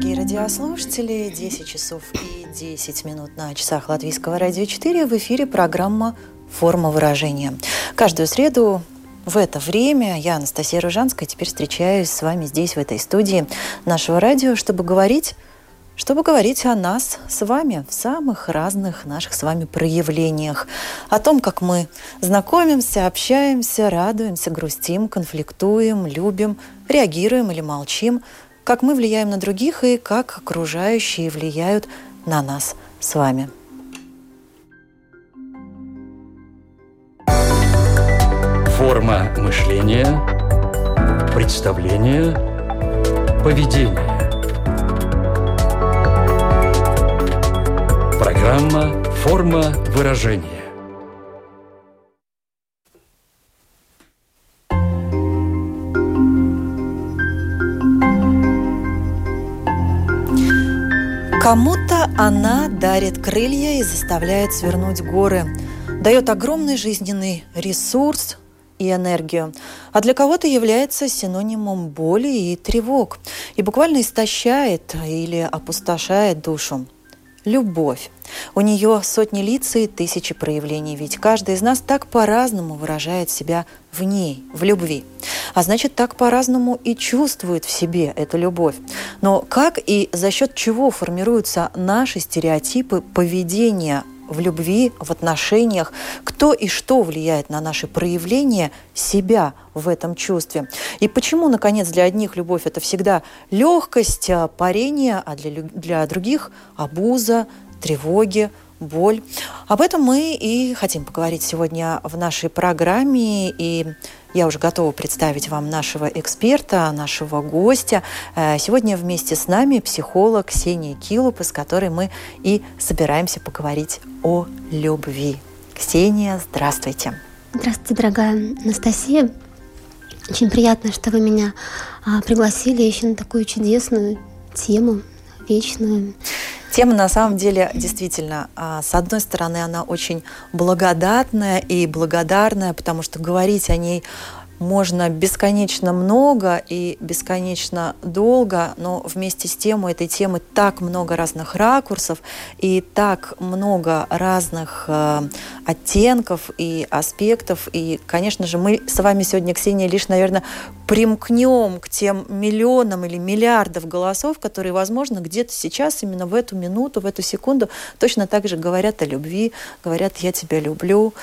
Дорогие радиослушатели. 10 часов и 10 минут на часах Латвийского радио 4. В эфире программа «Форма выражения». Каждую среду в это время я, Анастасия Ружанская, теперь встречаюсь с вами здесь, в этой студии нашего радио, чтобы говорить чтобы говорить о нас с вами в самых разных наших с вами проявлениях. О том, как мы знакомимся, общаемся, радуемся, грустим, конфликтуем, любим, реагируем или молчим – как мы влияем на других и как окружающие влияют на нас с вами. Форма мышления, представление, поведение. Программа «Форма выражения». Кому-то она дарит крылья и заставляет свернуть горы, дает огромный жизненный ресурс, и энергию, а для кого-то является синонимом боли и тревог, и буквально истощает или опустошает душу. Любовь. У нее сотни лиц и тысячи проявлений, ведь каждый из нас так по-разному выражает себя в ней, в любви. А значит, так по-разному и чувствует в себе эту любовь. Но как и за счет чего формируются наши стереотипы поведения в любви, в отношениях, кто и что влияет на наше проявление себя в этом чувстве. И почему, наконец, для одних любовь это всегда легкость, а, парение, а для, для других обуза, тревоги, боль. Об этом мы и хотим поговорить сегодня в нашей программе. И я уже готова представить вам нашего эксперта, нашего гостя. Э, сегодня вместе с нами психолог Ксения Килуп, с которой мы и собираемся поговорить о любви. Ксения, здравствуйте. Здравствуйте, дорогая Анастасия. Очень приятно, что вы меня а, пригласили еще на такую чудесную тему, вечную. Тема на самом деле действительно, а, с одной стороны, она очень благодатная и благодарная, потому что говорить о ней можно бесконечно много и бесконечно долго, но вместе с тем у этой темы так много разных ракурсов и так много разных э, оттенков и аспектов. И, конечно же, мы с вами сегодня, Ксения, лишь, наверное, примкнем к тем миллионам или миллиардов голосов, которые, возможно, где-то сейчас, именно в эту минуту, в эту секунду, точно так же говорят о любви, говорят «я тебя люблю».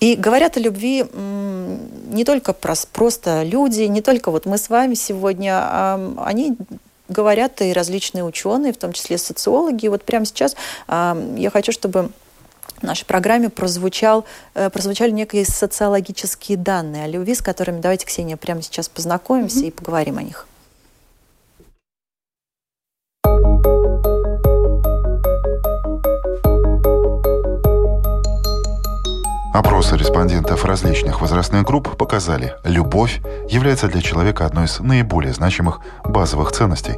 И говорят о любви не только просто люди, не только вот мы с вами сегодня, а они говорят и различные ученые, в том числе социологи. И вот прямо сейчас я хочу, чтобы в нашей программе прозвучал, э, прозвучали некие социологические данные о любви, с которыми давайте, Ксения, прямо сейчас познакомимся mm-hmm. и поговорим о них. Опросы респондентов различных возрастных групп показали, любовь является для человека одной из наиболее значимых базовых ценностей.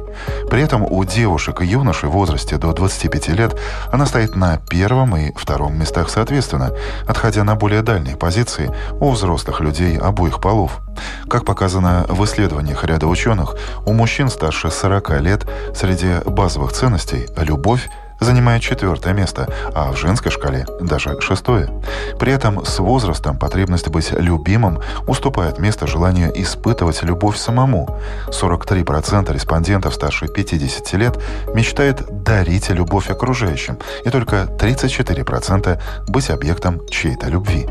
При этом у девушек и юношей в возрасте до 25 лет она стоит на первом и втором местах соответственно, отходя на более дальние позиции у взрослых людей обоих полов. Как показано в исследованиях ряда ученых, у мужчин старше 40 лет среди базовых ценностей любовь занимает четвертое место, а в женской шкале даже шестое. При этом с возрастом потребность быть любимым уступает место желанию испытывать любовь самому. 43% респондентов старше 50 лет мечтает дарить любовь окружающим, и только 34% быть объектом чьей-то любви.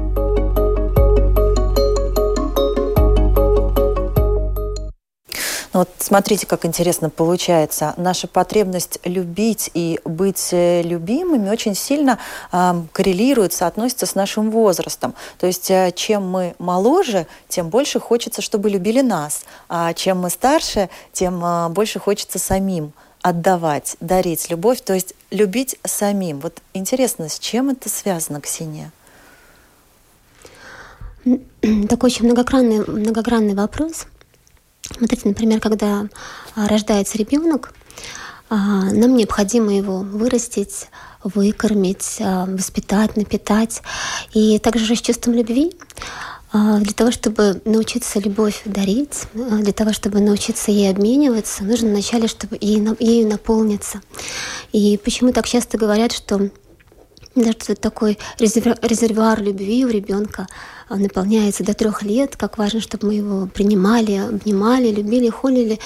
Ну, вот смотрите, как интересно получается. Наша потребность любить и быть э, любимыми очень сильно э, коррелирует, соотносится с нашим возрастом. То есть э, чем мы моложе, тем больше хочется, чтобы любили нас. А чем мы старше, тем э, больше хочется самим отдавать, дарить любовь, то есть любить самим. Вот интересно, с чем это связано, Ксения? Такой очень многогранный, многогранный вопрос – Смотрите, например, когда а, рождается ребенок, а, нам необходимо его вырастить, выкормить, а, воспитать, напитать. И также же с чувством любви для того, чтобы научиться любовь дарить, для того, чтобы научиться ей обмениваться, нужно вначале, чтобы ею наполниться. И почему так часто говорят, что даже такой резервуар любви у ребенка наполняется до трех лет, как важно, чтобы мы его принимали, обнимали, любили, холили.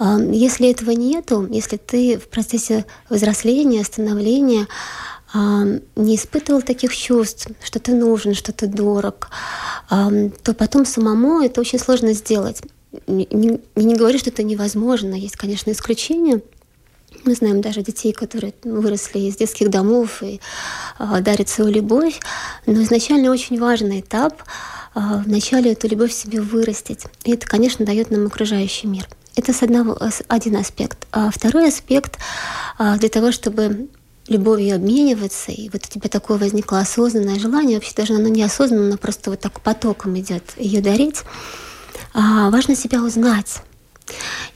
Если этого нету, если ты в процессе взросления, становления не испытывал таких чувств, что ты нужен, что ты дорог, то потом самому это очень сложно сделать. Не, не, не говорю, что это невозможно, есть, конечно, исключения – мы знаем даже детей, которые выросли из детских домов и э, дарят свою любовь. Но изначально очень важный этап э, вначале эту любовь себе вырастить. И это, конечно, дает нам окружающий мир. Это с одного, один аспект. А второй аспект э, для того, чтобы любовью обмениваться, и вот у тебя такое возникло осознанное желание, вообще даже оно неосознанно, просто вот так потоком идет ее дарить, а, важно себя узнать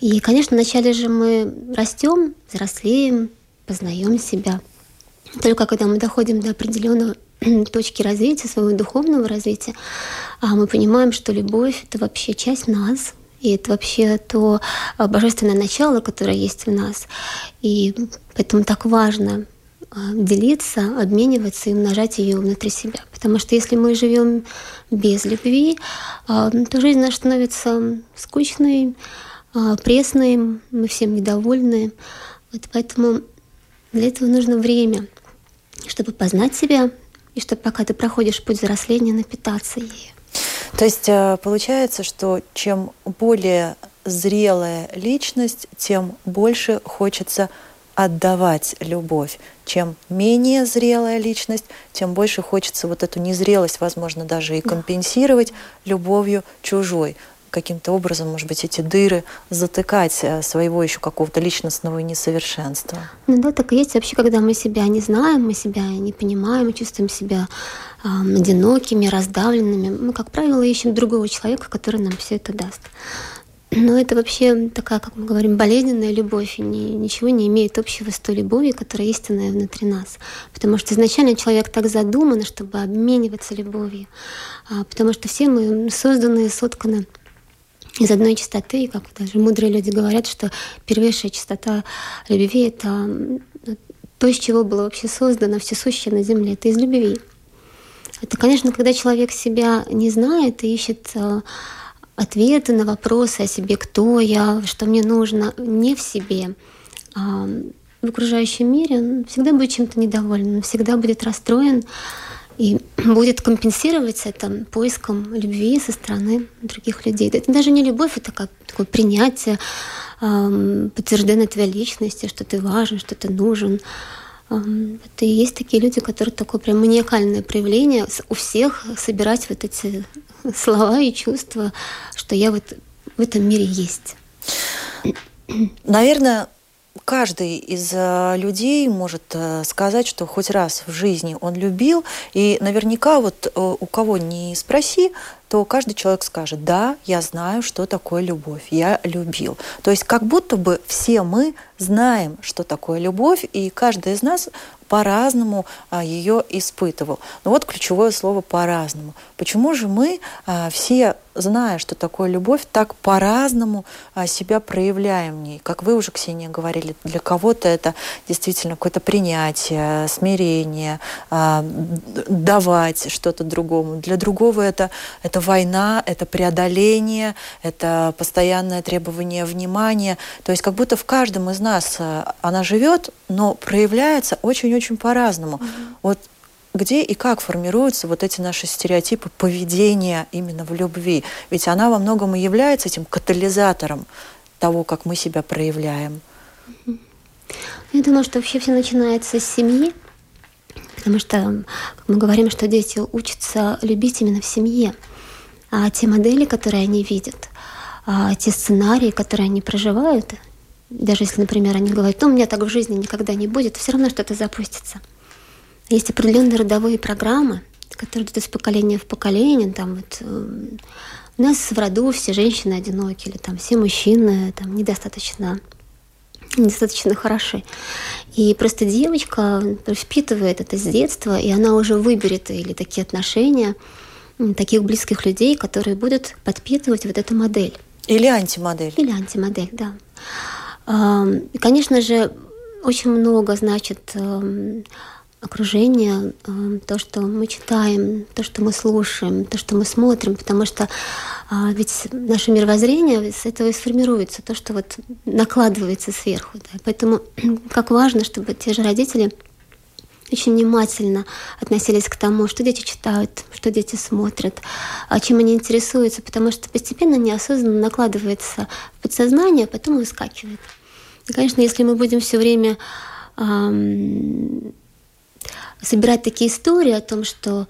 и, конечно, вначале же мы растем, взрослеем, познаем себя. Только когда мы доходим до определенного точки развития, своего духовного развития, а мы понимаем, что любовь — это вообще часть нас, и это вообще то а, божественное начало, которое есть в нас. И поэтому так важно а, делиться, обмениваться и умножать ее внутри себя. Потому что если мы живем без любви, а, то жизнь наша становится скучной, пресной, мы всем недовольны. Вот поэтому для этого нужно время, чтобы познать себя, и чтобы пока ты проходишь путь взросления, напитаться ею. То есть э, получается, что чем более зрелая личность, тем больше хочется отдавать любовь. Чем менее зрелая личность, тем больше хочется вот эту незрелость, возможно, даже и компенсировать любовью чужой каким-то образом, может быть, эти дыры затыкать э, своего еще какого-то личностного несовершенства. Ну да, так и есть вообще, когда мы себя не знаем, мы себя не понимаем, чувствуем себя э, одинокими, раздавленными. Мы, как правило, ищем другого человека, который нам все это даст. Но это вообще такая, как мы говорим, болезненная любовь, и ни, ничего не имеет общего с той любовью, которая истинная внутри нас. Потому что изначально человек так задуман, чтобы обмениваться любовью. А, потому что все мы созданы, сотканы из одной чистоты, и как даже мудрые люди говорят, что первейшая чистота любви — это то, из чего было вообще создано все сущее на земле, это из любви. Это, конечно, когда человек себя не знает и ищет э, ответы на вопросы о себе, кто я, что мне нужно, не в себе, а в окружающем мире, он всегда будет чем-то недоволен, он всегда будет расстроен, и будет компенсировать это поиском любви со стороны других людей. Это даже не любовь, это как такое принятие, подтверждение твоей личности, что ты важен, что ты нужен. Это и есть такие люди, которые такое прям маниакальное проявление у всех собирать вот эти слова и чувства, что я вот в этом мире есть. Наверное, каждый из э, людей может э, сказать, что хоть раз в жизни он любил, и наверняка вот э, у кого не спроси, то каждый человек скажет, да, я знаю, что такое любовь, я любил. То есть как будто бы все мы знаем, что такое любовь, и каждый из нас по-разному а, ее испытывал. Но вот ключевое слово «по-разному». Почему же мы а, все, зная, что такое любовь, так по-разному а, себя проявляем в ней? Как вы уже, Ксения, говорили, для кого-то это действительно какое-то принятие, смирение, давать что-то другому. Для другого это, это война, это преодоление, это постоянное требование внимания. То есть как будто в каждом из нас она живет, но проявляется очень-очень очень по-разному. Угу. Вот где и как формируются вот эти наши стереотипы поведения именно в любви? Ведь она во многом и является этим катализатором того, как мы себя проявляем. Я думаю, что вообще все начинается с семьи, потому что как мы говорим, что дети учатся любить именно в семье. А те модели, которые они видят, а те сценарии, которые они проживают, даже если, например, они говорят, ну, у меня так в жизни никогда не будет, все равно что-то запустится. Есть определенные родовые программы, которые идут из поколения в поколение. Там вот, э, у нас в роду все женщины одиноки, или там все мужчины там, недостаточно недостаточно хороши. И просто девочка впитывает это с детства, и она уже выберет или такие отношения, таких близких людей, которые будут подпитывать вот эту модель. Или антимодель. Или антимодель, да. Конечно же, очень много значит окружение, то, что мы читаем, то, что мы слушаем, то, что мы смотрим, потому что а, ведь наше мировоззрение с этого и сформируется, то, что вот накладывается сверху. Да. Поэтому как важно, чтобы те же родители очень внимательно относились к тому, что дети читают, что дети смотрят, а чем они интересуются, потому что постепенно неосознанно накладывается в подсознание, а потом выскакивает. И, конечно, если мы будем все время эм, собирать такие истории о том, что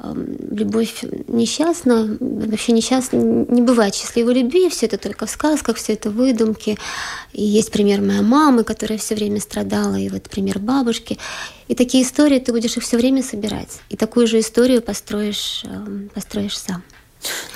любовь несчастна, вообще несчастна, не бывает счастливой любви, все это только в сказках, все это выдумки. И есть пример моей мамы, которая все время страдала, и вот пример бабушки. И такие истории ты будешь их все время собирать. И такую же историю построишь, построишь сам.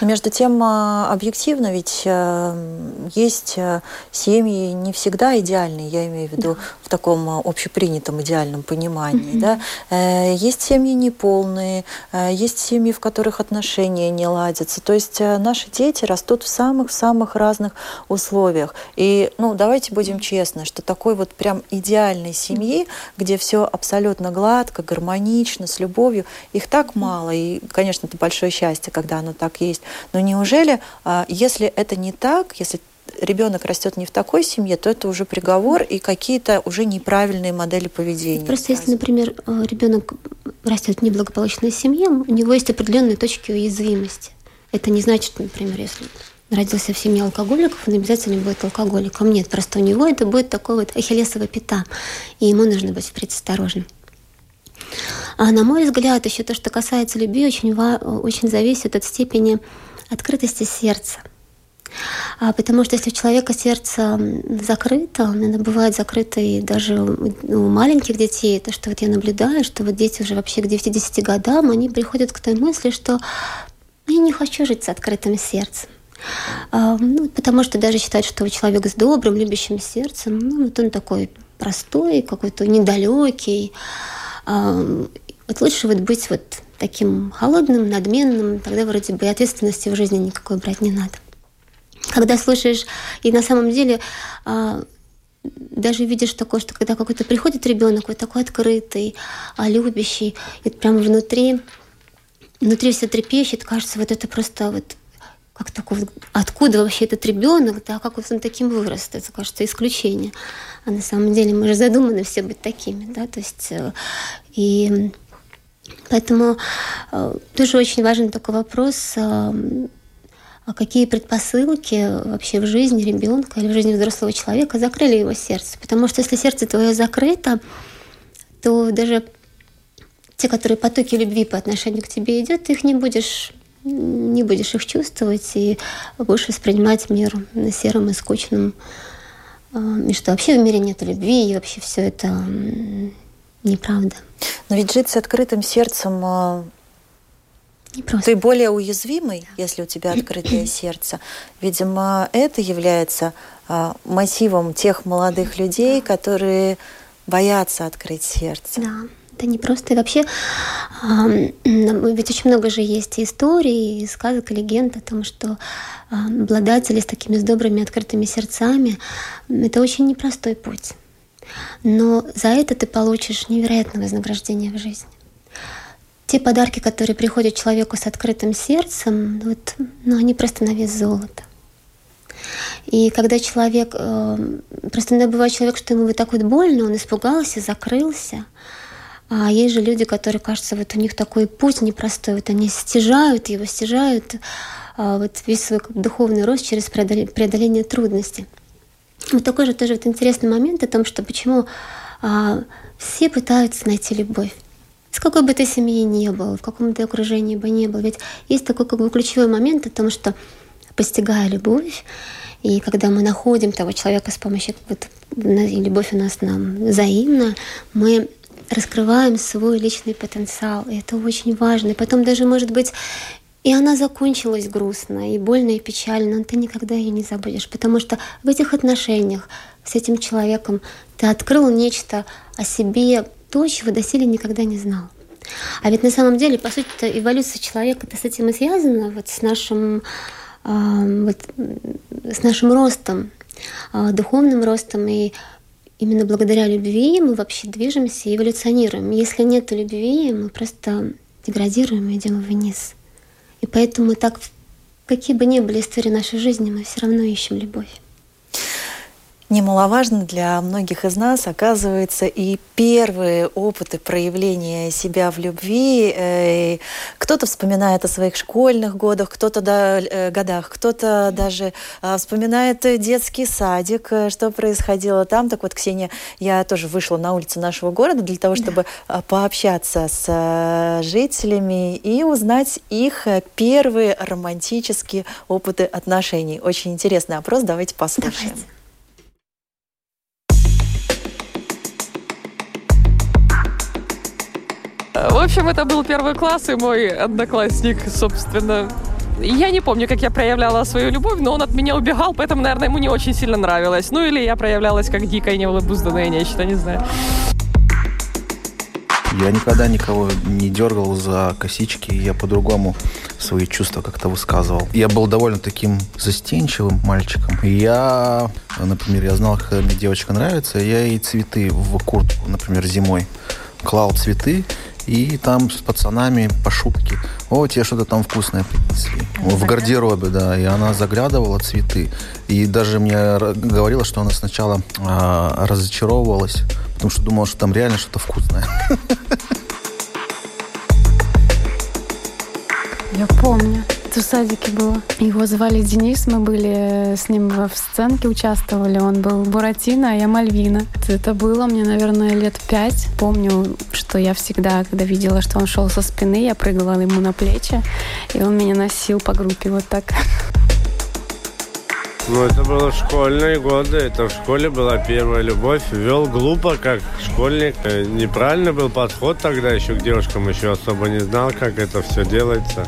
Но между тем, а, объективно ведь э, есть э, семьи не всегда идеальные, я имею в виду да. в таком а, общепринятом идеальном понимании. Mm-hmm. Да? Э, есть семьи неполные, есть семьи, в которых отношения не ладятся. То есть наши дети растут в самых-самых разных условиях. И, ну, давайте будем честны, что такой вот прям идеальной семьи, где все абсолютно гладко, гармонично, с любовью, их так мало. И, конечно, это большое счастье, когда оно так есть. Но неужели, а, если это не так, если ребенок растет не в такой семье, то это уже приговор и какие-то уже неправильные модели поведения. Просто если, например, э, ребенок растет в неблагополучной семье, у него есть определенные точки уязвимости. Это не значит, например, если родился в семье алкоголиков, он обязательно будет алкоголиком. Нет, просто у него это будет такой вот ахиллесова пята, и ему нужно быть впредь осторожным. А на мой взгляд, еще то, что касается любви, очень, очень зависит от степени открытости сердца. А, потому что если у человека сердце закрыто, оно бывает закрыто и даже у маленьких детей, то что вот я наблюдаю, что вот дети уже вообще к 9-10 годам, они приходят к той мысли, что я не хочу жить с открытым сердцем. А, ну, потому что даже считают, что человек с добрым, любящим сердцем, ну, вот он такой простой, какой-то недалекий. Вот лучше вот быть вот таким холодным, надменным, тогда вроде бы и ответственности в жизни никакой брать не надо. Когда слушаешь, и на самом деле а, даже видишь такое, что когда какой-то приходит ребенок, вот такой открытый, а, любящий, и прямо внутри, внутри все трепещет, кажется, вот это просто вот как такой, откуда вообще этот ребенок, да, как он таким вырос, это кажется исключение. А на самом деле мы же задуманы все быть такими, да, то есть э, и Поэтому э, тоже очень важен такой вопрос, э, а какие предпосылки вообще в жизни ребенка или в жизни взрослого человека закрыли его сердце. Потому что если сердце твое закрыто, то даже те, которые потоки любви по отношению к тебе идет, ты их не будешь не будешь их чувствовать и будешь воспринимать мир серым и скучным. Э, и что вообще в мире нет любви, и вообще все это неправда. Но ведь жить с открытым сердцем а, Непросто. Ты более уязвимый, если у тебя открытое сердце. Видимо, это является а, мотивом тех молодых людей, которые боятся открыть сердце. Да, это не просто. И вообще, ведь очень много же есть историй, сказок, и легенд о том, что обладатели с такими с добрыми открытыми сердцами – это очень непростой путь но за это ты получишь невероятное вознаграждение в жизни. Те подарки, которые приходят человеку с открытым сердцем, вот, ну, они просто на вес золота. И когда человек, э, просто иногда бывает человек, что ему вот так вот больно, он испугался, закрылся. А есть же люди, которые, кажется, вот у них такой путь непростой, вот они стяжают его, стяжают а, вот весь свой духовный рост через преодоление трудностей. Вот такой же тоже вот интересный момент о том, что почему а, все пытаются найти любовь. С какой бы ты семьи ни был, в каком бы окружении бы ни был. Ведь есть такой как бы ключевой момент о том, что постигая любовь, и когда мы находим того человека с помощью, вот, любовь у нас нам взаимна, мы раскрываем свой личный потенциал. И это очень важно. И потом даже, может быть, и она закончилась грустно, и больно, и печально, но ты никогда ее не забудешь, потому что в этих отношениях с этим человеком ты открыл нечто о себе, то, чего доселе никогда не знал. А ведь на самом деле, по сути, эволюция человека это с этим и связана, вот с нашим, э, вот, с нашим ростом, э, духовным ростом. И именно благодаря любви мы вообще движемся и эволюционируем. Если нет любви, мы просто деградируем и идем вниз. И поэтому так, какие бы ни были истории нашей жизни, мы все равно ищем любовь. Немаловажно для многих из нас оказывается и первые опыты проявления себя в любви. Э, кто-то вспоминает о своих школьных годах, кто-то да, э, годах, кто-то даже а, вспоминает детский садик, э, что происходило там. Так вот, Ксения, я тоже вышла на улицу нашего города для того, чтобы да. пообщаться с жителями и узнать их первые романтические опыты отношений. Очень интересный опрос, давайте послушаем. Давайте. В общем, это был первый класс, и мой одноклассник, собственно, Я не помню, как я проявляла свою любовь, но он от меня убегал, поэтому, наверное, ему не очень сильно нравилось. Ну или я проявлялась как дикое, невозбужденное нечто, не знаю. Я никогда никого не дергал за косички, я по-другому свои чувства как-то высказывал. Я был довольно таким застенчивым мальчиком. Я, например, я знал, когда мне девочка нравится, я ей цветы в куртку, например, зимой клал цветы, и там с пацанами по шутке. О, тебе что-то там вкусное принесли. В гардеробе, да. И она заглядывала цветы. И даже мне говорила, что она сначала а, разочаровывалась, потому что думала, что там реально что-то вкусное. Я помню. Это в садике было. Его звали Денис, мы были с ним в сценке, участвовали. Он был Буратино, а я Мальвина. Это было мне, наверное, лет пять. Помню, что я всегда, когда видела, что он шел со спины, я прыгала ему на плечи, и он меня носил по группе вот так. Ну, это было школьные годы. Это в школе была первая любовь. Вел глупо, как школьник. Э, неправильный был подход тогда еще к девушкам. Еще особо не знал, как это все делается.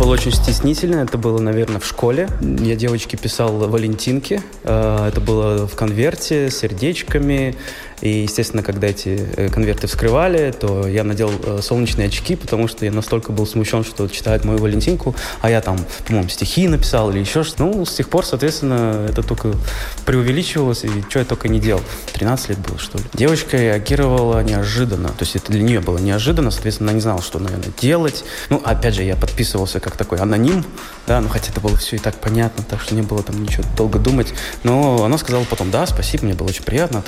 Был очень стеснительный, это было, наверное, в школе. Я девочке писал валентинки, э, это было в конверте с сердечками, и, естественно, когда эти э, конверты вскрывали, то я надел э, солнечные очки, потому что я настолько был смущен, что читают мою Валентинку, а я там, по-моему, стихи написал или еще что-то. Ну, с тех пор, соответственно, это только преувеличивалось, и что я только не делал. 13 лет было, что ли. Девочка реагировала неожиданно. То есть это для нее было неожиданно, соответственно, она не знала, что, наверное, делать. Ну, опять же, я подписывался как такой аноним, да, ну, хотя это было все и так понятно, так что не было там ничего долго думать. Но она сказала потом, да, спасибо, мне было очень приятно.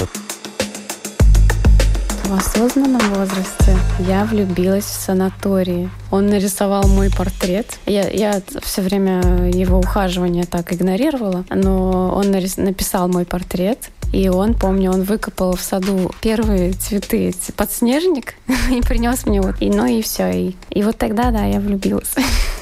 В осознанном возрасте я влюбилась в санатории. Он нарисовал мой портрет. Я, я все время его ухаживания так игнорировала, но он нарис, написал мой портрет. И он, помню, он выкопал в саду первые цветы, подснежник, и принес мне вот. И, ну и все. И, и вот тогда, да, я влюбилась.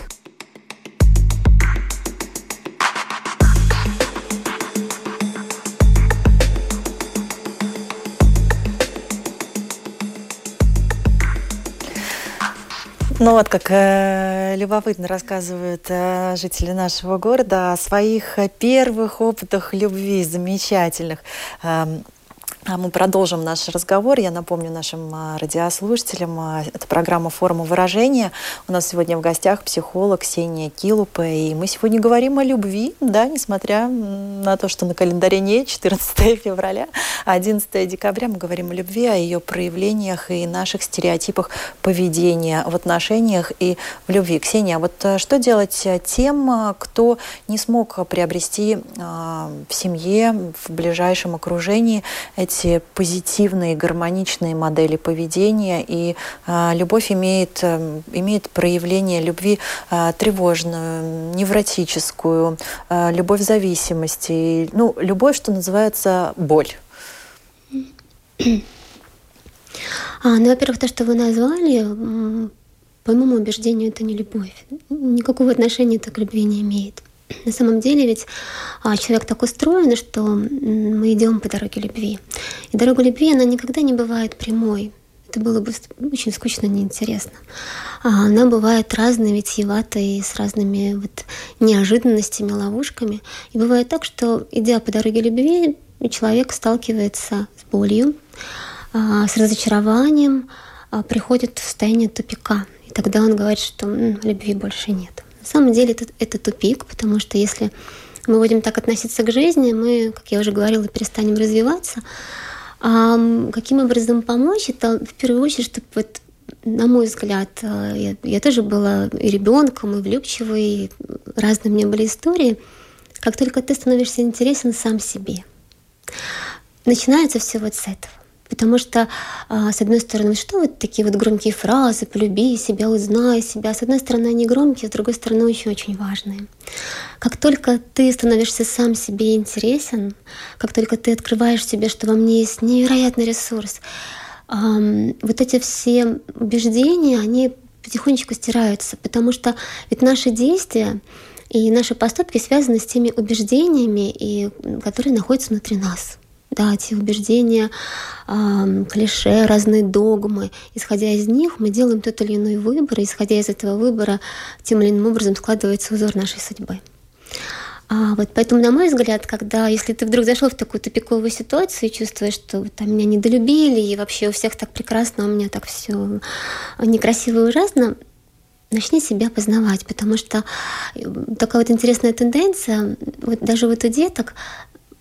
Ну вот, как э, любопытно рассказывают э, жители нашего города о своих первых опытах любви замечательных. Э, мы продолжим наш разговор. Я напомню нашим а, радиослушателям, а, это программа «Форма выражения». У нас сегодня в гостях психолог Ксения Килупа, и мы сегодня говорим о любви, да, несмотря на то, что на календаре не 14 февраля, а 11 декабря мы говорим о любви, о ее проявлениях и наших стереотипах поведения в отношениях и в любви. Ксения, вот э, что делать тем, э, кто не смог приобрести в семье, в ближайшем окружении эти позитивные, гармоничные модели поведения, и э, любовь имеет, э, имеет проявление любви э, тревожную, невротическую, э, любовь зависимости, ну, любовь, что называется, боль. А, ну, во-первых, то, что вы назвали, по моему убеждению, это не любовь. Никакого отношения это к любви не имеет. На самом деле ведь а, человек так устроен, что мы идем по дороге любви. И дорога любви, она никогда не бывает прямой. Это было бы очень скучно, неинтересно. А она бывает разной, витиеватой, с разными вот неожиданностями, ловушками. И бывает так, что, идя по дороге любви, человек сталкивается с болью, а, с разочарованием, приходит в состояние тупика. И тогда он говорит, что любви больше нет. На самом деле это, это тупик, потому что если мы будем так относиться к жизни, мы, как я уже говорила, перестанем развиваться. А каким образом помочь? Это в первую очередь, чтобы вот, на мой взгляд, э, я, я тоже была и ребенком, и влюбчивой, и разные у меня были истории. Как только ты становишься интересен сам себе, начинается все вот с этого. Потому что, а, с одной стороны, что вот такие вот громкие фразы «полюби себя, узнай себя», с одной стороны, они громкие, с другой стороны, очень-очень важные. Как только ты становишься сам себе интересен, как только ты открываешь себе, что во мне есть невероятный ресурс, вот эти все убеждения, они потихонечку стираются, потому что ведь наши действия и наши поступки связаны с теми убеждениями, и, которые находятся внутри нас. Да, убеждения, клише, разные догмы. Исходя из них, мы делаем тот или иной выбор, и исходя из этого выбора, тем или иным образом складывается узор нашей судьбы. А вот поэтому, на мой взгляд, когда, если ты вдруг зашел в такую тупиковую ситуацию и чувствуешь, что там меня недолюбили, и вообще у всех так прекрасно, а у меня так все некрасиво и ужасно, начни себя познавать, потому что э, такая вот интересная тенденция, вот даже вот у деток,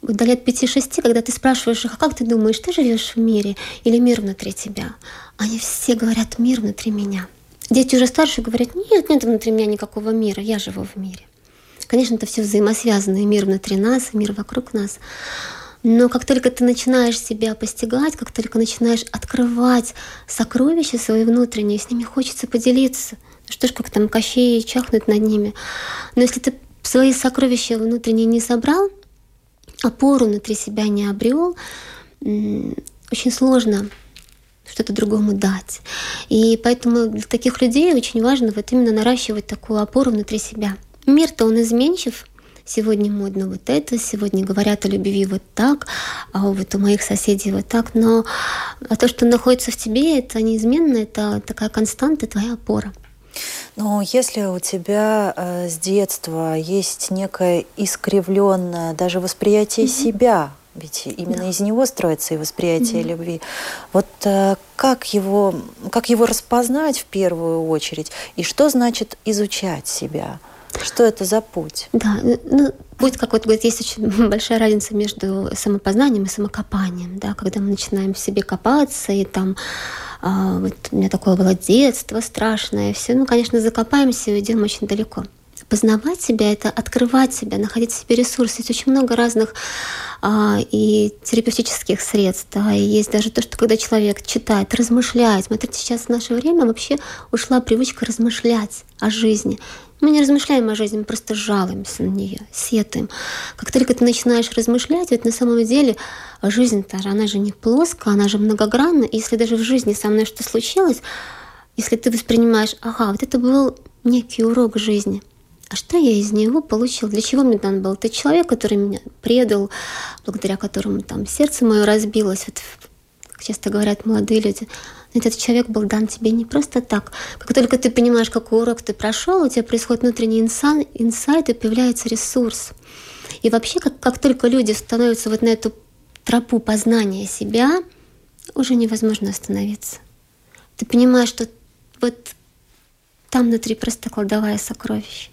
до лет 5-6, когда ты спрашиваешь их, а как ты думаешь, ты живешь в мире или мир внутри тебя? Они все говорят, мир внутри меня. Дети уже старше говорят, нет, нет внутри меня никакого мира, я живу в мире. Конечно, это все взаимосвязано, и мир внутри нас, и мир вокруг нас. Но как только ты начинаешь себя постигать, как только начинаешь открывать сокровища свои внутренние, с ними хочется поделиться. Ну что ж, как там Кощей чахнуть над ними. Но если ты свои сокровища внутренние не собрал, опору внутри себя не обрел, очень сложно что-то другому дать. И поэтому для таких людей очень важно вот именно наращивать такую опору внутри себя – Мир-то он изменчив. Сегодня модно вот это, сегодня говорят о любви вот так, а вот у моих соседей вот так. Но а то, что находится в тебе, это неизменно, это такая константа, твоя опора. Но если у тебя э, с детства есть некое искривленное даже восприятие mm-hmm. себя, ведь именно да. из него строится и восприятие mm-hmm. любви. Вот э, как его, как его распознать в первую очередь, и что значит изучать себя? Что это за путь? Да, ну, путь какой-то, есть очень большая разница между самопознанием и самокопанием, да, когда мы начинаем в себе копаться, и там а, вот у меня такое было детство страшное, все, ну, конечно, закопаемся и идем очень далеко. Познавать себя — это открывать себя, находить в себе ресурсы. Есть очень много разных а, и терапевтических средств. Да, и есть даже то, что когда человек читает, размышляет. Смотрите, сейчас в наше время вообще ушла привычка размышлять о жизни. Мы не размышляем о жизни, мы просто жалуемся на нее, сетуем. Как только ты начинаешь размышлять, ведь на самом деле жизнь-то, она же не плоская, она же многогранна. И если даже в жизни со мной что случилось, если ты воспринимаешь, ага, вот это был некий урок жизни, а что я из него получил? Для чего мне дан был этот человек, который меня предал, благодаря которому там сердце мое разбилось? Вот, как часто говорят молодые люди, этот человек был дан тебе не просто так. Как только ты понимаешь, какой урок ты прошел, у тебя происходит внутренний инсан, инсайт, и появляется ресурс. И вообще, как, как только люди становятся вот на эту тропу познания себя, уже невозможно остановиться. Ты понимаешь, что вот там внутри просто кладовая сокровище.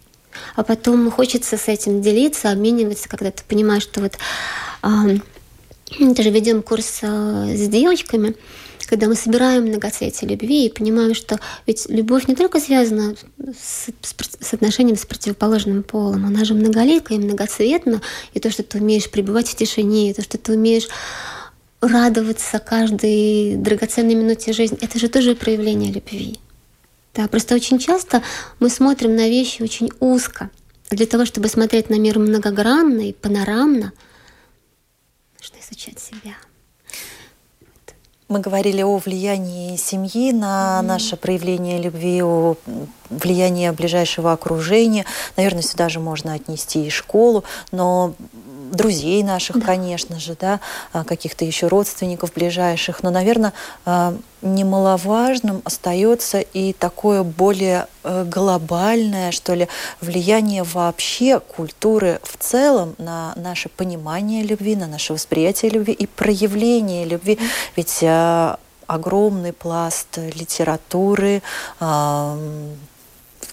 А потом хочется с этим делиться, обмениваться, когда ты понимаешь, что вот э, даже ведем курс э, с девочками, когда мы собираем многоцветие любви и понимаем, что ведь любовь не только связана с, с, с отношением с противоположным полом, она же многоликая и многоцветна, и то, что ты умеешь пребывать в тишине, и то, что ты умеешь радоваться каждой драгоценной минуте жизни, это же тоже проявление любви. Да, просто очень часто мы смотрим на вещи очень узко. Для того, чтобы смотреть на мир многогранно и панорамно, нужно изучать себя. Мы говорили о влиянии семьи на наше проявление любви, о влиянии ближайшего окружения. Наверное, сюда же можно отнести и школу, но друзей наших, да. конечно же, да, а, каких-то еще родственников ближайших. Но, наверное, а, немаловажным остается и такое более э, глобальное, что ли, влияние вообще культуры в целом на наше понимание любви, на наше восприятие любви и проявление любви. Ведь а, огромный пласт литературы,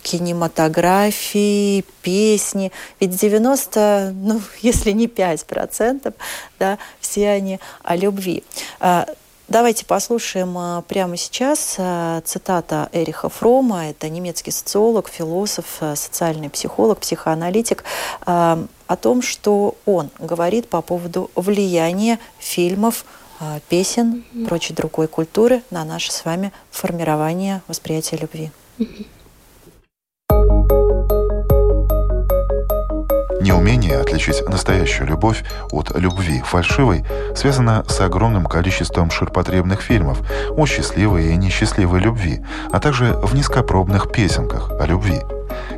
кинематографии, песни. Ведь 90, ну, если не 5 процентов, да, все они о любви. А, давайте послушаем а, прямо сейчас а, цитата Эриха Фрома. Это немецкий социолог, философ, социальный психолог, психоаналитик о том, что он говорит по поводу влияния фильмов, песен, прочей другой культуры на наше с вами формирование восприятия любви. Неумение отличить настоящую любовь от любви фальшивой связано с огромным количеством ширпотребных фильмов о счастливой и несчастливой любви, а также в низкопробных песенках о любви.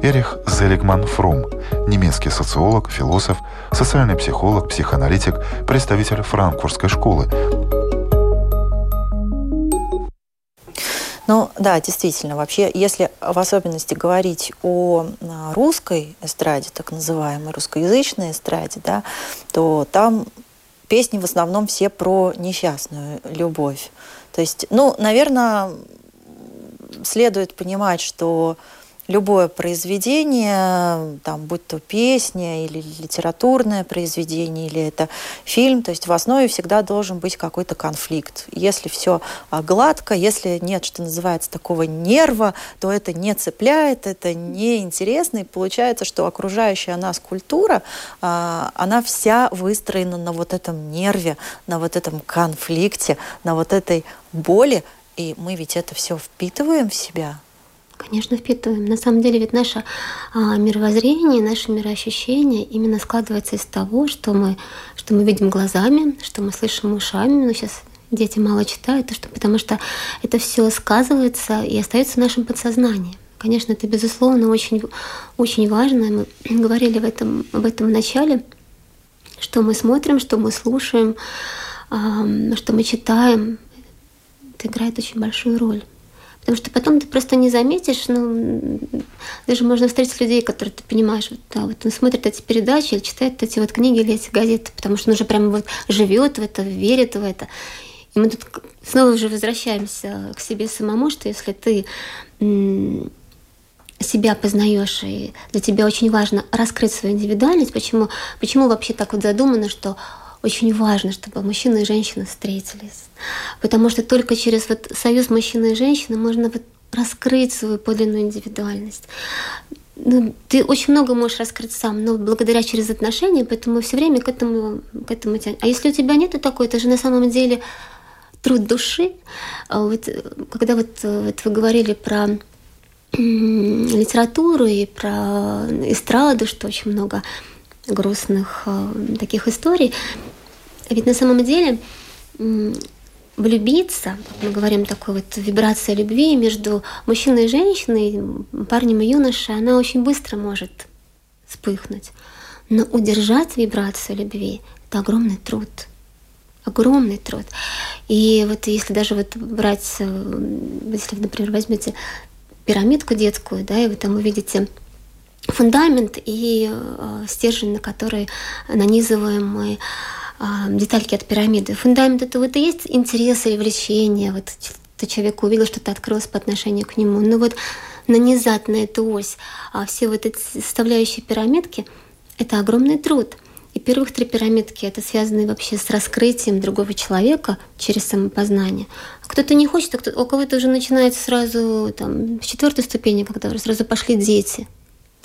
Эрих Зелигман Фрум, немецкий социолог, философ, социальный психолог, психоаналитик, представитель франкфуртской школы, Ну да, действительно, вообще, если в особенности говорить о а, русской эстраде, так называемой русскоязычной эстраде, да, то там песни в основном все про несчастную любовь. То есть, ну, наверное, следует понимать, что любое произведение, там, будь то песня или литературное произведение, или это фильм, то есть в основе всегда должен быть какой-то конфликт. Если все а, гладко, если нет, что называется, такого нерва, то это не цепляет, это не интересно, и получается, что окружающая нас культура, а, она вся выстроена на вот этом нерве, на вот этом конфликте, на вот этой боли, и мы ведь это все впитываем в себя. Конечно, впитываем. На самом деле ведь наше а, мировоззрение, наше мироощущение именно складывается из того, что мы, что мы видим глазами, что мы слышим ушами. Но сейчас дети мало читают, что, потому что это все сказывается и остается в нашем подсознании. Конечно, это, безусловно, очень, очень важно. Мы говорили в этом, об этом в начале, что мы смотрим, что мы слушаем, что мы читаем. Это играет очень большую роль. Потому что потом ты просто не заметишь, ну, даже можно встретить людей, которые ты понимаешь, вот, да, вот он смотрит эти передачи или читает эти вот книги или эти газеты, потому что он уже прямо вот живет в это, верит в это. И мы тут снова уже возвращаемся к себе самому, что если ты себя познаешь, и для тебя очень важно раскрыть свою индивидуальность, почему, почему вообще так вот задумано, что очень важно, чтобы мужчина и женщина встретились. Потому что только через вот союз мужчины и женщины можно вот раскрыть свою подлинную индивидуальность. Ну, ты очень много можешь раскрыть сам, но благодаря через отношения, поэтому все время к этому, к этому тянет. А если у тебя нет такой, это же на самом деле труд души. А вот, когда вот, вот вы говорили про литературу и про эстраду, что очень много грустных э, таких историй. Ведь на самом деле влюбиться, мы говорим такой вот вибрация любви между мужчиной и женщиной, парнем и юношей, она очень быстро может вспыхнуть. Но удержать вибрацию любви – это огромный труд. Огромный труд. И вот если даже вот брать, э, если, например, возьмете пирамидку детскую, да, и вы там увидите фундамент и э, стержень, на который нанизываем мы детальки от пирамиды. Фундамент это вот и есть интерес или влечение. Вот ты человек увидел, что-то открылось по отношению к нему. Но вот нанизать на эту ось а все вот эти составляющие пирамидки – это огромный труд. И первых три пирамидки это связано вообще с раскрытием другого человека через самопознание. А кто-то не хочет, а кто, у кого-то уже начинается сразу там, с четвертой ступени, когда уже сразу пошли дети.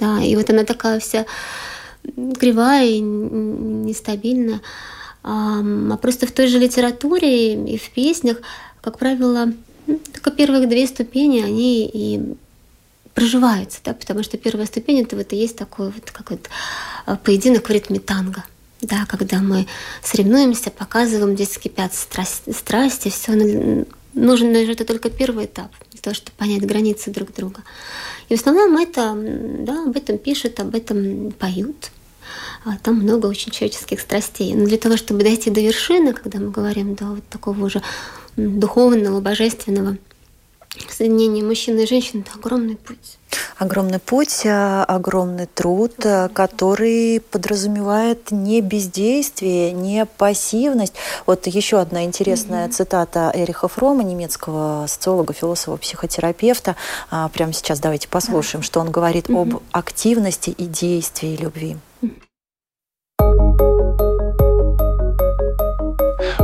Да, и вот она такая вся кривая и нестабильная. А просто в той же литературе и в песнях, как правило, ну, только первые две ступени, они и проживаются, да, потому что первая ступень это вот и есть такой вот как вот а, поединок в ритме танго. Да, когда мы соревнуемся, показываем, здесь кипят страсти, страсти все нужен даже это только первый этап для того, чтобы понять границы друг друга. И в основном это, да, об этом пишут, об этом поют. А там много очень человеческих страстей. Но для того, чтобы дойти до вершины, когда мы говорим до вот такого уже духовного, божественного соединения мужчины и женщины, это огромный путь. Огромный путь, а, огромный труд, а, который подразумевает не бездействие, не пассивность. Вот еще одна интересная mm-hmm. цитата Эриха Фрома, немецкого социолога, философа, психотерапевта. Прямо сейчас давайте послушаем, что он говорит mm-hmm. об активности и действии любви.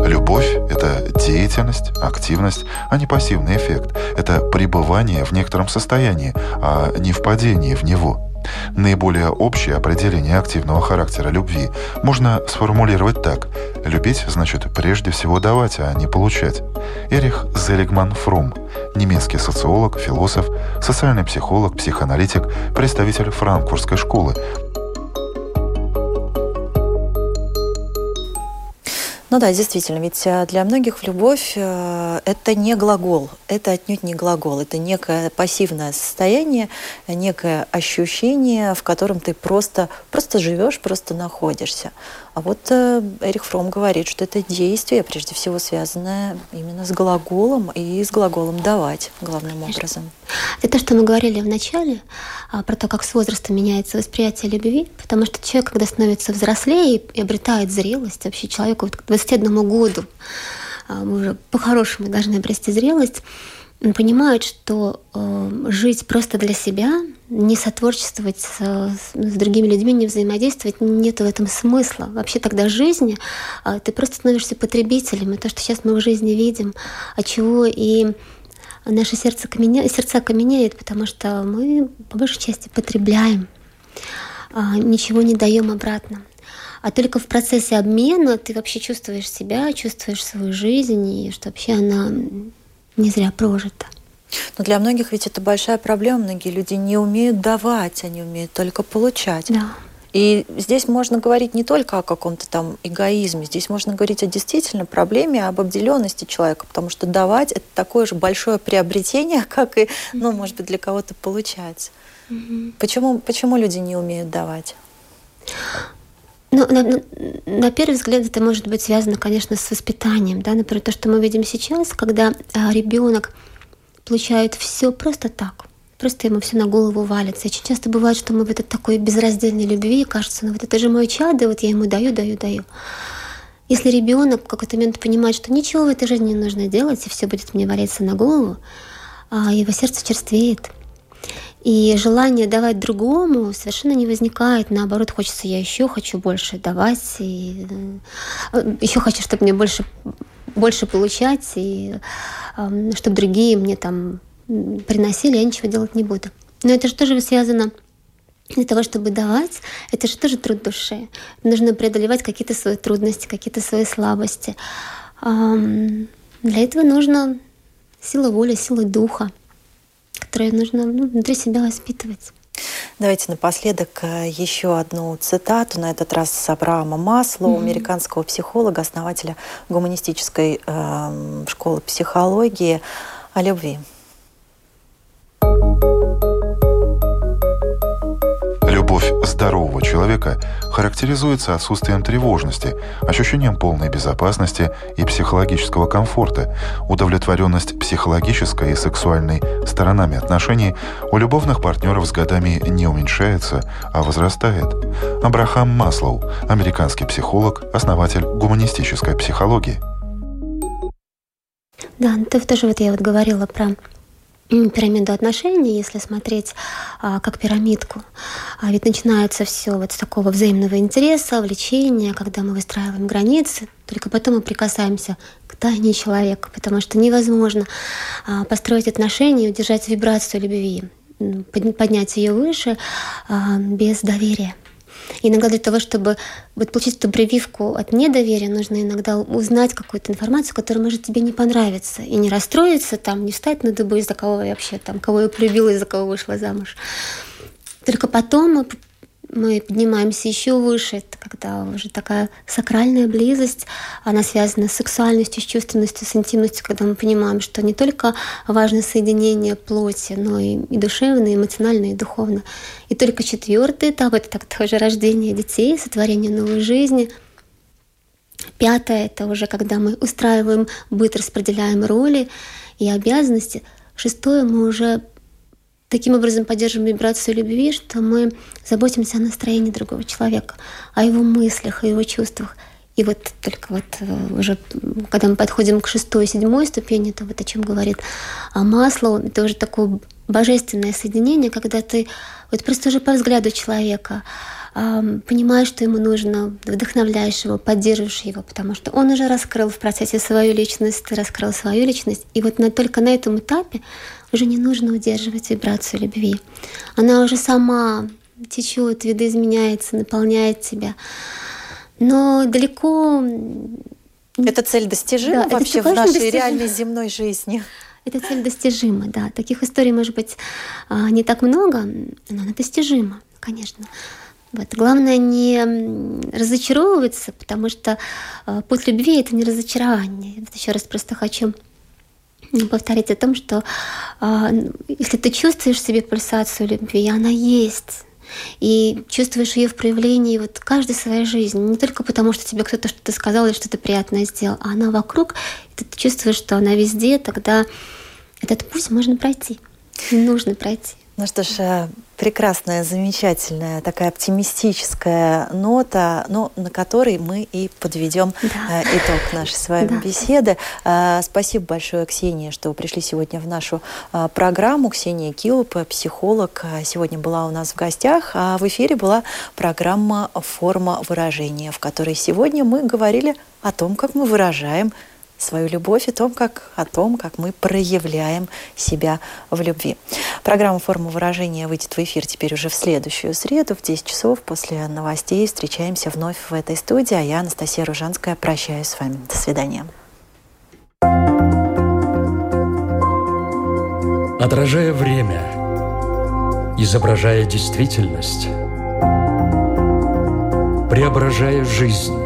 Любовь – это деятельность, активность, а не пассивный эффект. Это пребывание в некотором состоянии, а не впадение в него. Наиболее общее определение активного характера любви можно сформулировать так. Любить значит прежде всего давать, а не получать. Эрих Зелигман Фрум, немецкий социолог, философ, социальный психолог, психоаналитик, представитель франкфуртской школы, Ну да, действительно, ведь э, для многих любовь э, это не глагол, это отнюдь не глагол, это некое пассивное состояние, некое ощущение, в котором ты просто, просто живешь, просто находишься. А вот э, Эрих Фром говорит, что это действие, прежде всего, связанное именно с глаголом и с глаголом «давать» главным Конечно. образом. Это то, что мы говорили в начале, а, про то, как с возрастом меняется восприятие любви, потому что человек, когда становится взрослее и обретает зрелость, вообще человеку вот к 21 году а, мы уже по-хорошему должны обрести зрелость, он понимает, что э, жить просто для себя, не сотворчествовать с, с другими людьми, не взаимодействовать, нет в этом смысла. Вообще тогда жизни э, ты просто становишься потребителем. И то, что сейчас мы в жизни видим, от чего и наше сердце каменя... сердца каменеет, потому что мы по большей части потребляем, э, ничего не даем обратно. А только в процессе обмена ты вообще чувствуешь себя, чувствуешь свою жизнь, и что вообще она не зря прожито. Но для многих ведь это большая проблема. Многие люди не умеют давать, они умеют только получать. Да. И здесь можно говорить не только о каком-то там эгоизме, здесь можно говорить о действительно проблеме, об обделенности человека, потому что давать это такое же большое приобретение, как и, ну, может быть, для кого-то получать. Mm-hmm. Почему, почему люди не умеют давать? Ну, на, на, на первый взгляд это может быть связано, конечно, с воспитанием. Да? Например, то, что мы видим сейчас, когда а, ребенок получает все просто так, просто ему все на голову валится. Очень часто бывает, что мы в этой такой безраздельной любви, кажется, ну вот это же мой чадо, вот я ему даю, даю, даю. Если ребенок в какой-то момент понимает, что ничего в этой жизни не нужно делать, и все будет мне валиться на голову, а его сердце черствеет. И желание давать другому совершенно не возникает. Наоборот, хочется, я еще хочу больше давать, и э, еще хочу, чтобы мне больше, больше получать, и чтобы другие мне там приносили, я ничего делать не буду. Но это же тоже связано для того, чтобы давать, это же тоже труд души. Нужно преодолевать какие-то свои трудности, какие-то свои слабости. Для этого нужно сила воли, сила духа которые нужно ну, внутри себя воспитывать. Давайте напоследок э, еще одну цитату, на этот раз с Абрама Маслоу, mm-hmm. американского психолога, основателя гуманистической э, школы психологии о любви. Любовь здорового человека характеризуется отсутствием тревожности, ощущением полной безопасности и психологического комфорта. Удовлетворенность психологической и сексуальной сторонами отношений у любовных партнеров с годами не уменьшается, а возрастает. Абрахам Маслоу, американский психолог, основатель гуманистической психологии. Да, ты тоже вот я вот говорила про пирамиду отношений, если смотреть а, как пирамидку. А ведь начинается все вот с такого взаимного интереса, влечения, когда мы выстраиваем границы, только потом мы прикасаемся к тайне человека, потому что невозможно а, построить отношения и удержать вибрацию любви, поднять ее выше а, без доверия. Иногда для того, чтобы вот получить эту прививку от недоверия, нужно иногда узнать какую-то информацию, которая может тебе не понравиться, и не расстроиться, там, не встать на дыбы, из-за кого я вообще там, кого я полюбила, из-за кого вышла замуж. Только потом мы мы поднимаемся еще выше, это когда уже такая сакральная близость, она связана с сексуальностью, с чувственностью, с интимностью, когда мы понимаем, что не только важно соединение плоти, но и, и душевно, и эмоционально, и духовно. И только четвертый этап — это так, тоже рождение детей, сотворение новой жизни. Пятое — это уже когда мы устраиваем быт, распределяем роли и обязанности. Шестое — мы уже таким образом поддерживаем вибрацию любви, что мы заботимся о настроении другого человека, о его мыслях, о его чувствах. И вот только вот э, уже, когда мы подходим к шестой, седьмой ступени, то вот о чем говорит а масло, это уже такое божественное соединение, когда ты вот просто уже по взгляду человека понимаешь, что ему нужно, вдохновляешь его, поддерживаешь его, потому что он уже раскрыл в процессе свою личность, ты раскрыл свою личность. И вот на, только на этом этапе уже не нужно удерживать вибрацию любви. Она уже сама течет, видоизменяется, наполняет тебя. Но далеко... Эта цель достижима да, вообще в нашей достижима. реальной земной жизни? Эта цель достижима, да. Таких историй может быть а, не так много, но она достижима, конечно. Вот. Главное не разочаровываться, потому что э, путь любви это не разочарование. Вот еще раз просто хочу повторить о том, что э, если ты чувствуешь в себе пульсацию любви, она есть, и чувствуешь ее в проявлении вот каждой своей жизни. Не только потому, что тебе кто-то что-то сказал или что-то приятное сделал, а она вокруг, и ты чувствуешь, что она везде, тогда этот путь можно пройти, нужно пройти. Ну что ж, э, прекрасная, замечательная, такая оптимистическая нота, но на которой мы и подведем да. Э, итог нашей с вами да. беседы. Э, спасибо большое, Ксения, что вы пришли сегодня в нашу программу. Ксения Килуп, психолог, сегодня была у нас в гостях, а в эфире была программа «Форма выражения», в которой сегодня мы говорили о том, как мы выражаем свою любовь и том, как, о том, как мы проявляем себя в любви. Программа «Форма выражения» выйдет в эфир теперь уже в следующую среду в 10 часов после новостей. Встречаемся вновь в этой студии, а я, Анастасия Ружанская, прощаюсь с вами. До свидания. Отражая время, изображая действительность, преображая жизнь,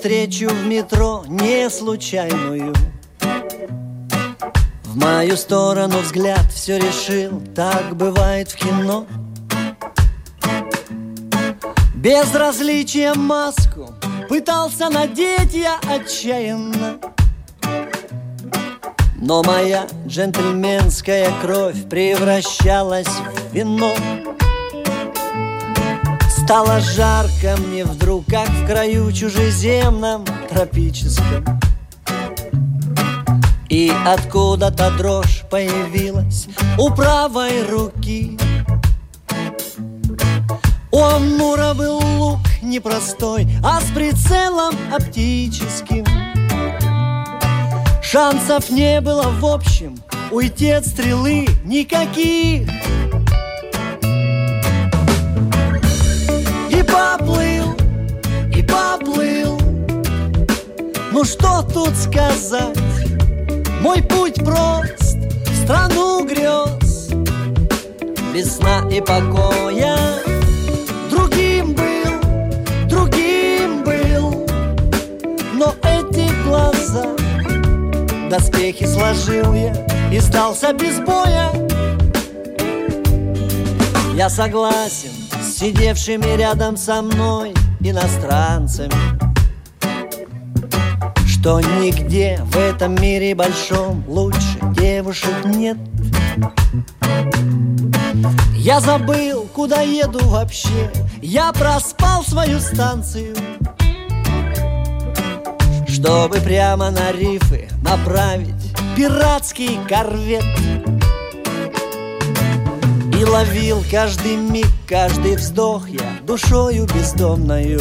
Встречу в метро не случайную? В мою сторону взгляд все решил, так бывает в кино. Безразличие маску пытался надеть я отчаянно. Но моя джентльменская кровь превращалась в вино. Стало жарко мне вдруг, как в краю чужеземном тропическом. И откуда-то дрожь появилась у правой руки. У Амура был лук непростой, а с прицелом оптическим. Шансов не было в общем, уйти от стрелы никаких поплыл, и поплыл. Ну что тут сказать, мой путь прост В страну грез, без и покоя. Другим был, другим был. Но эти глаза Доспехи сложил я и сдался без боя. Я согласен сидевшими рядом со мной иностранцами Что нигде в этом мире большом лучше девушек нет. Я забыл, куда еду вообще Я проспал свою станцию Чтобы прямо на рифы направить пиратский корвет и ловил каждый миг, каждый вздох я душою бездомною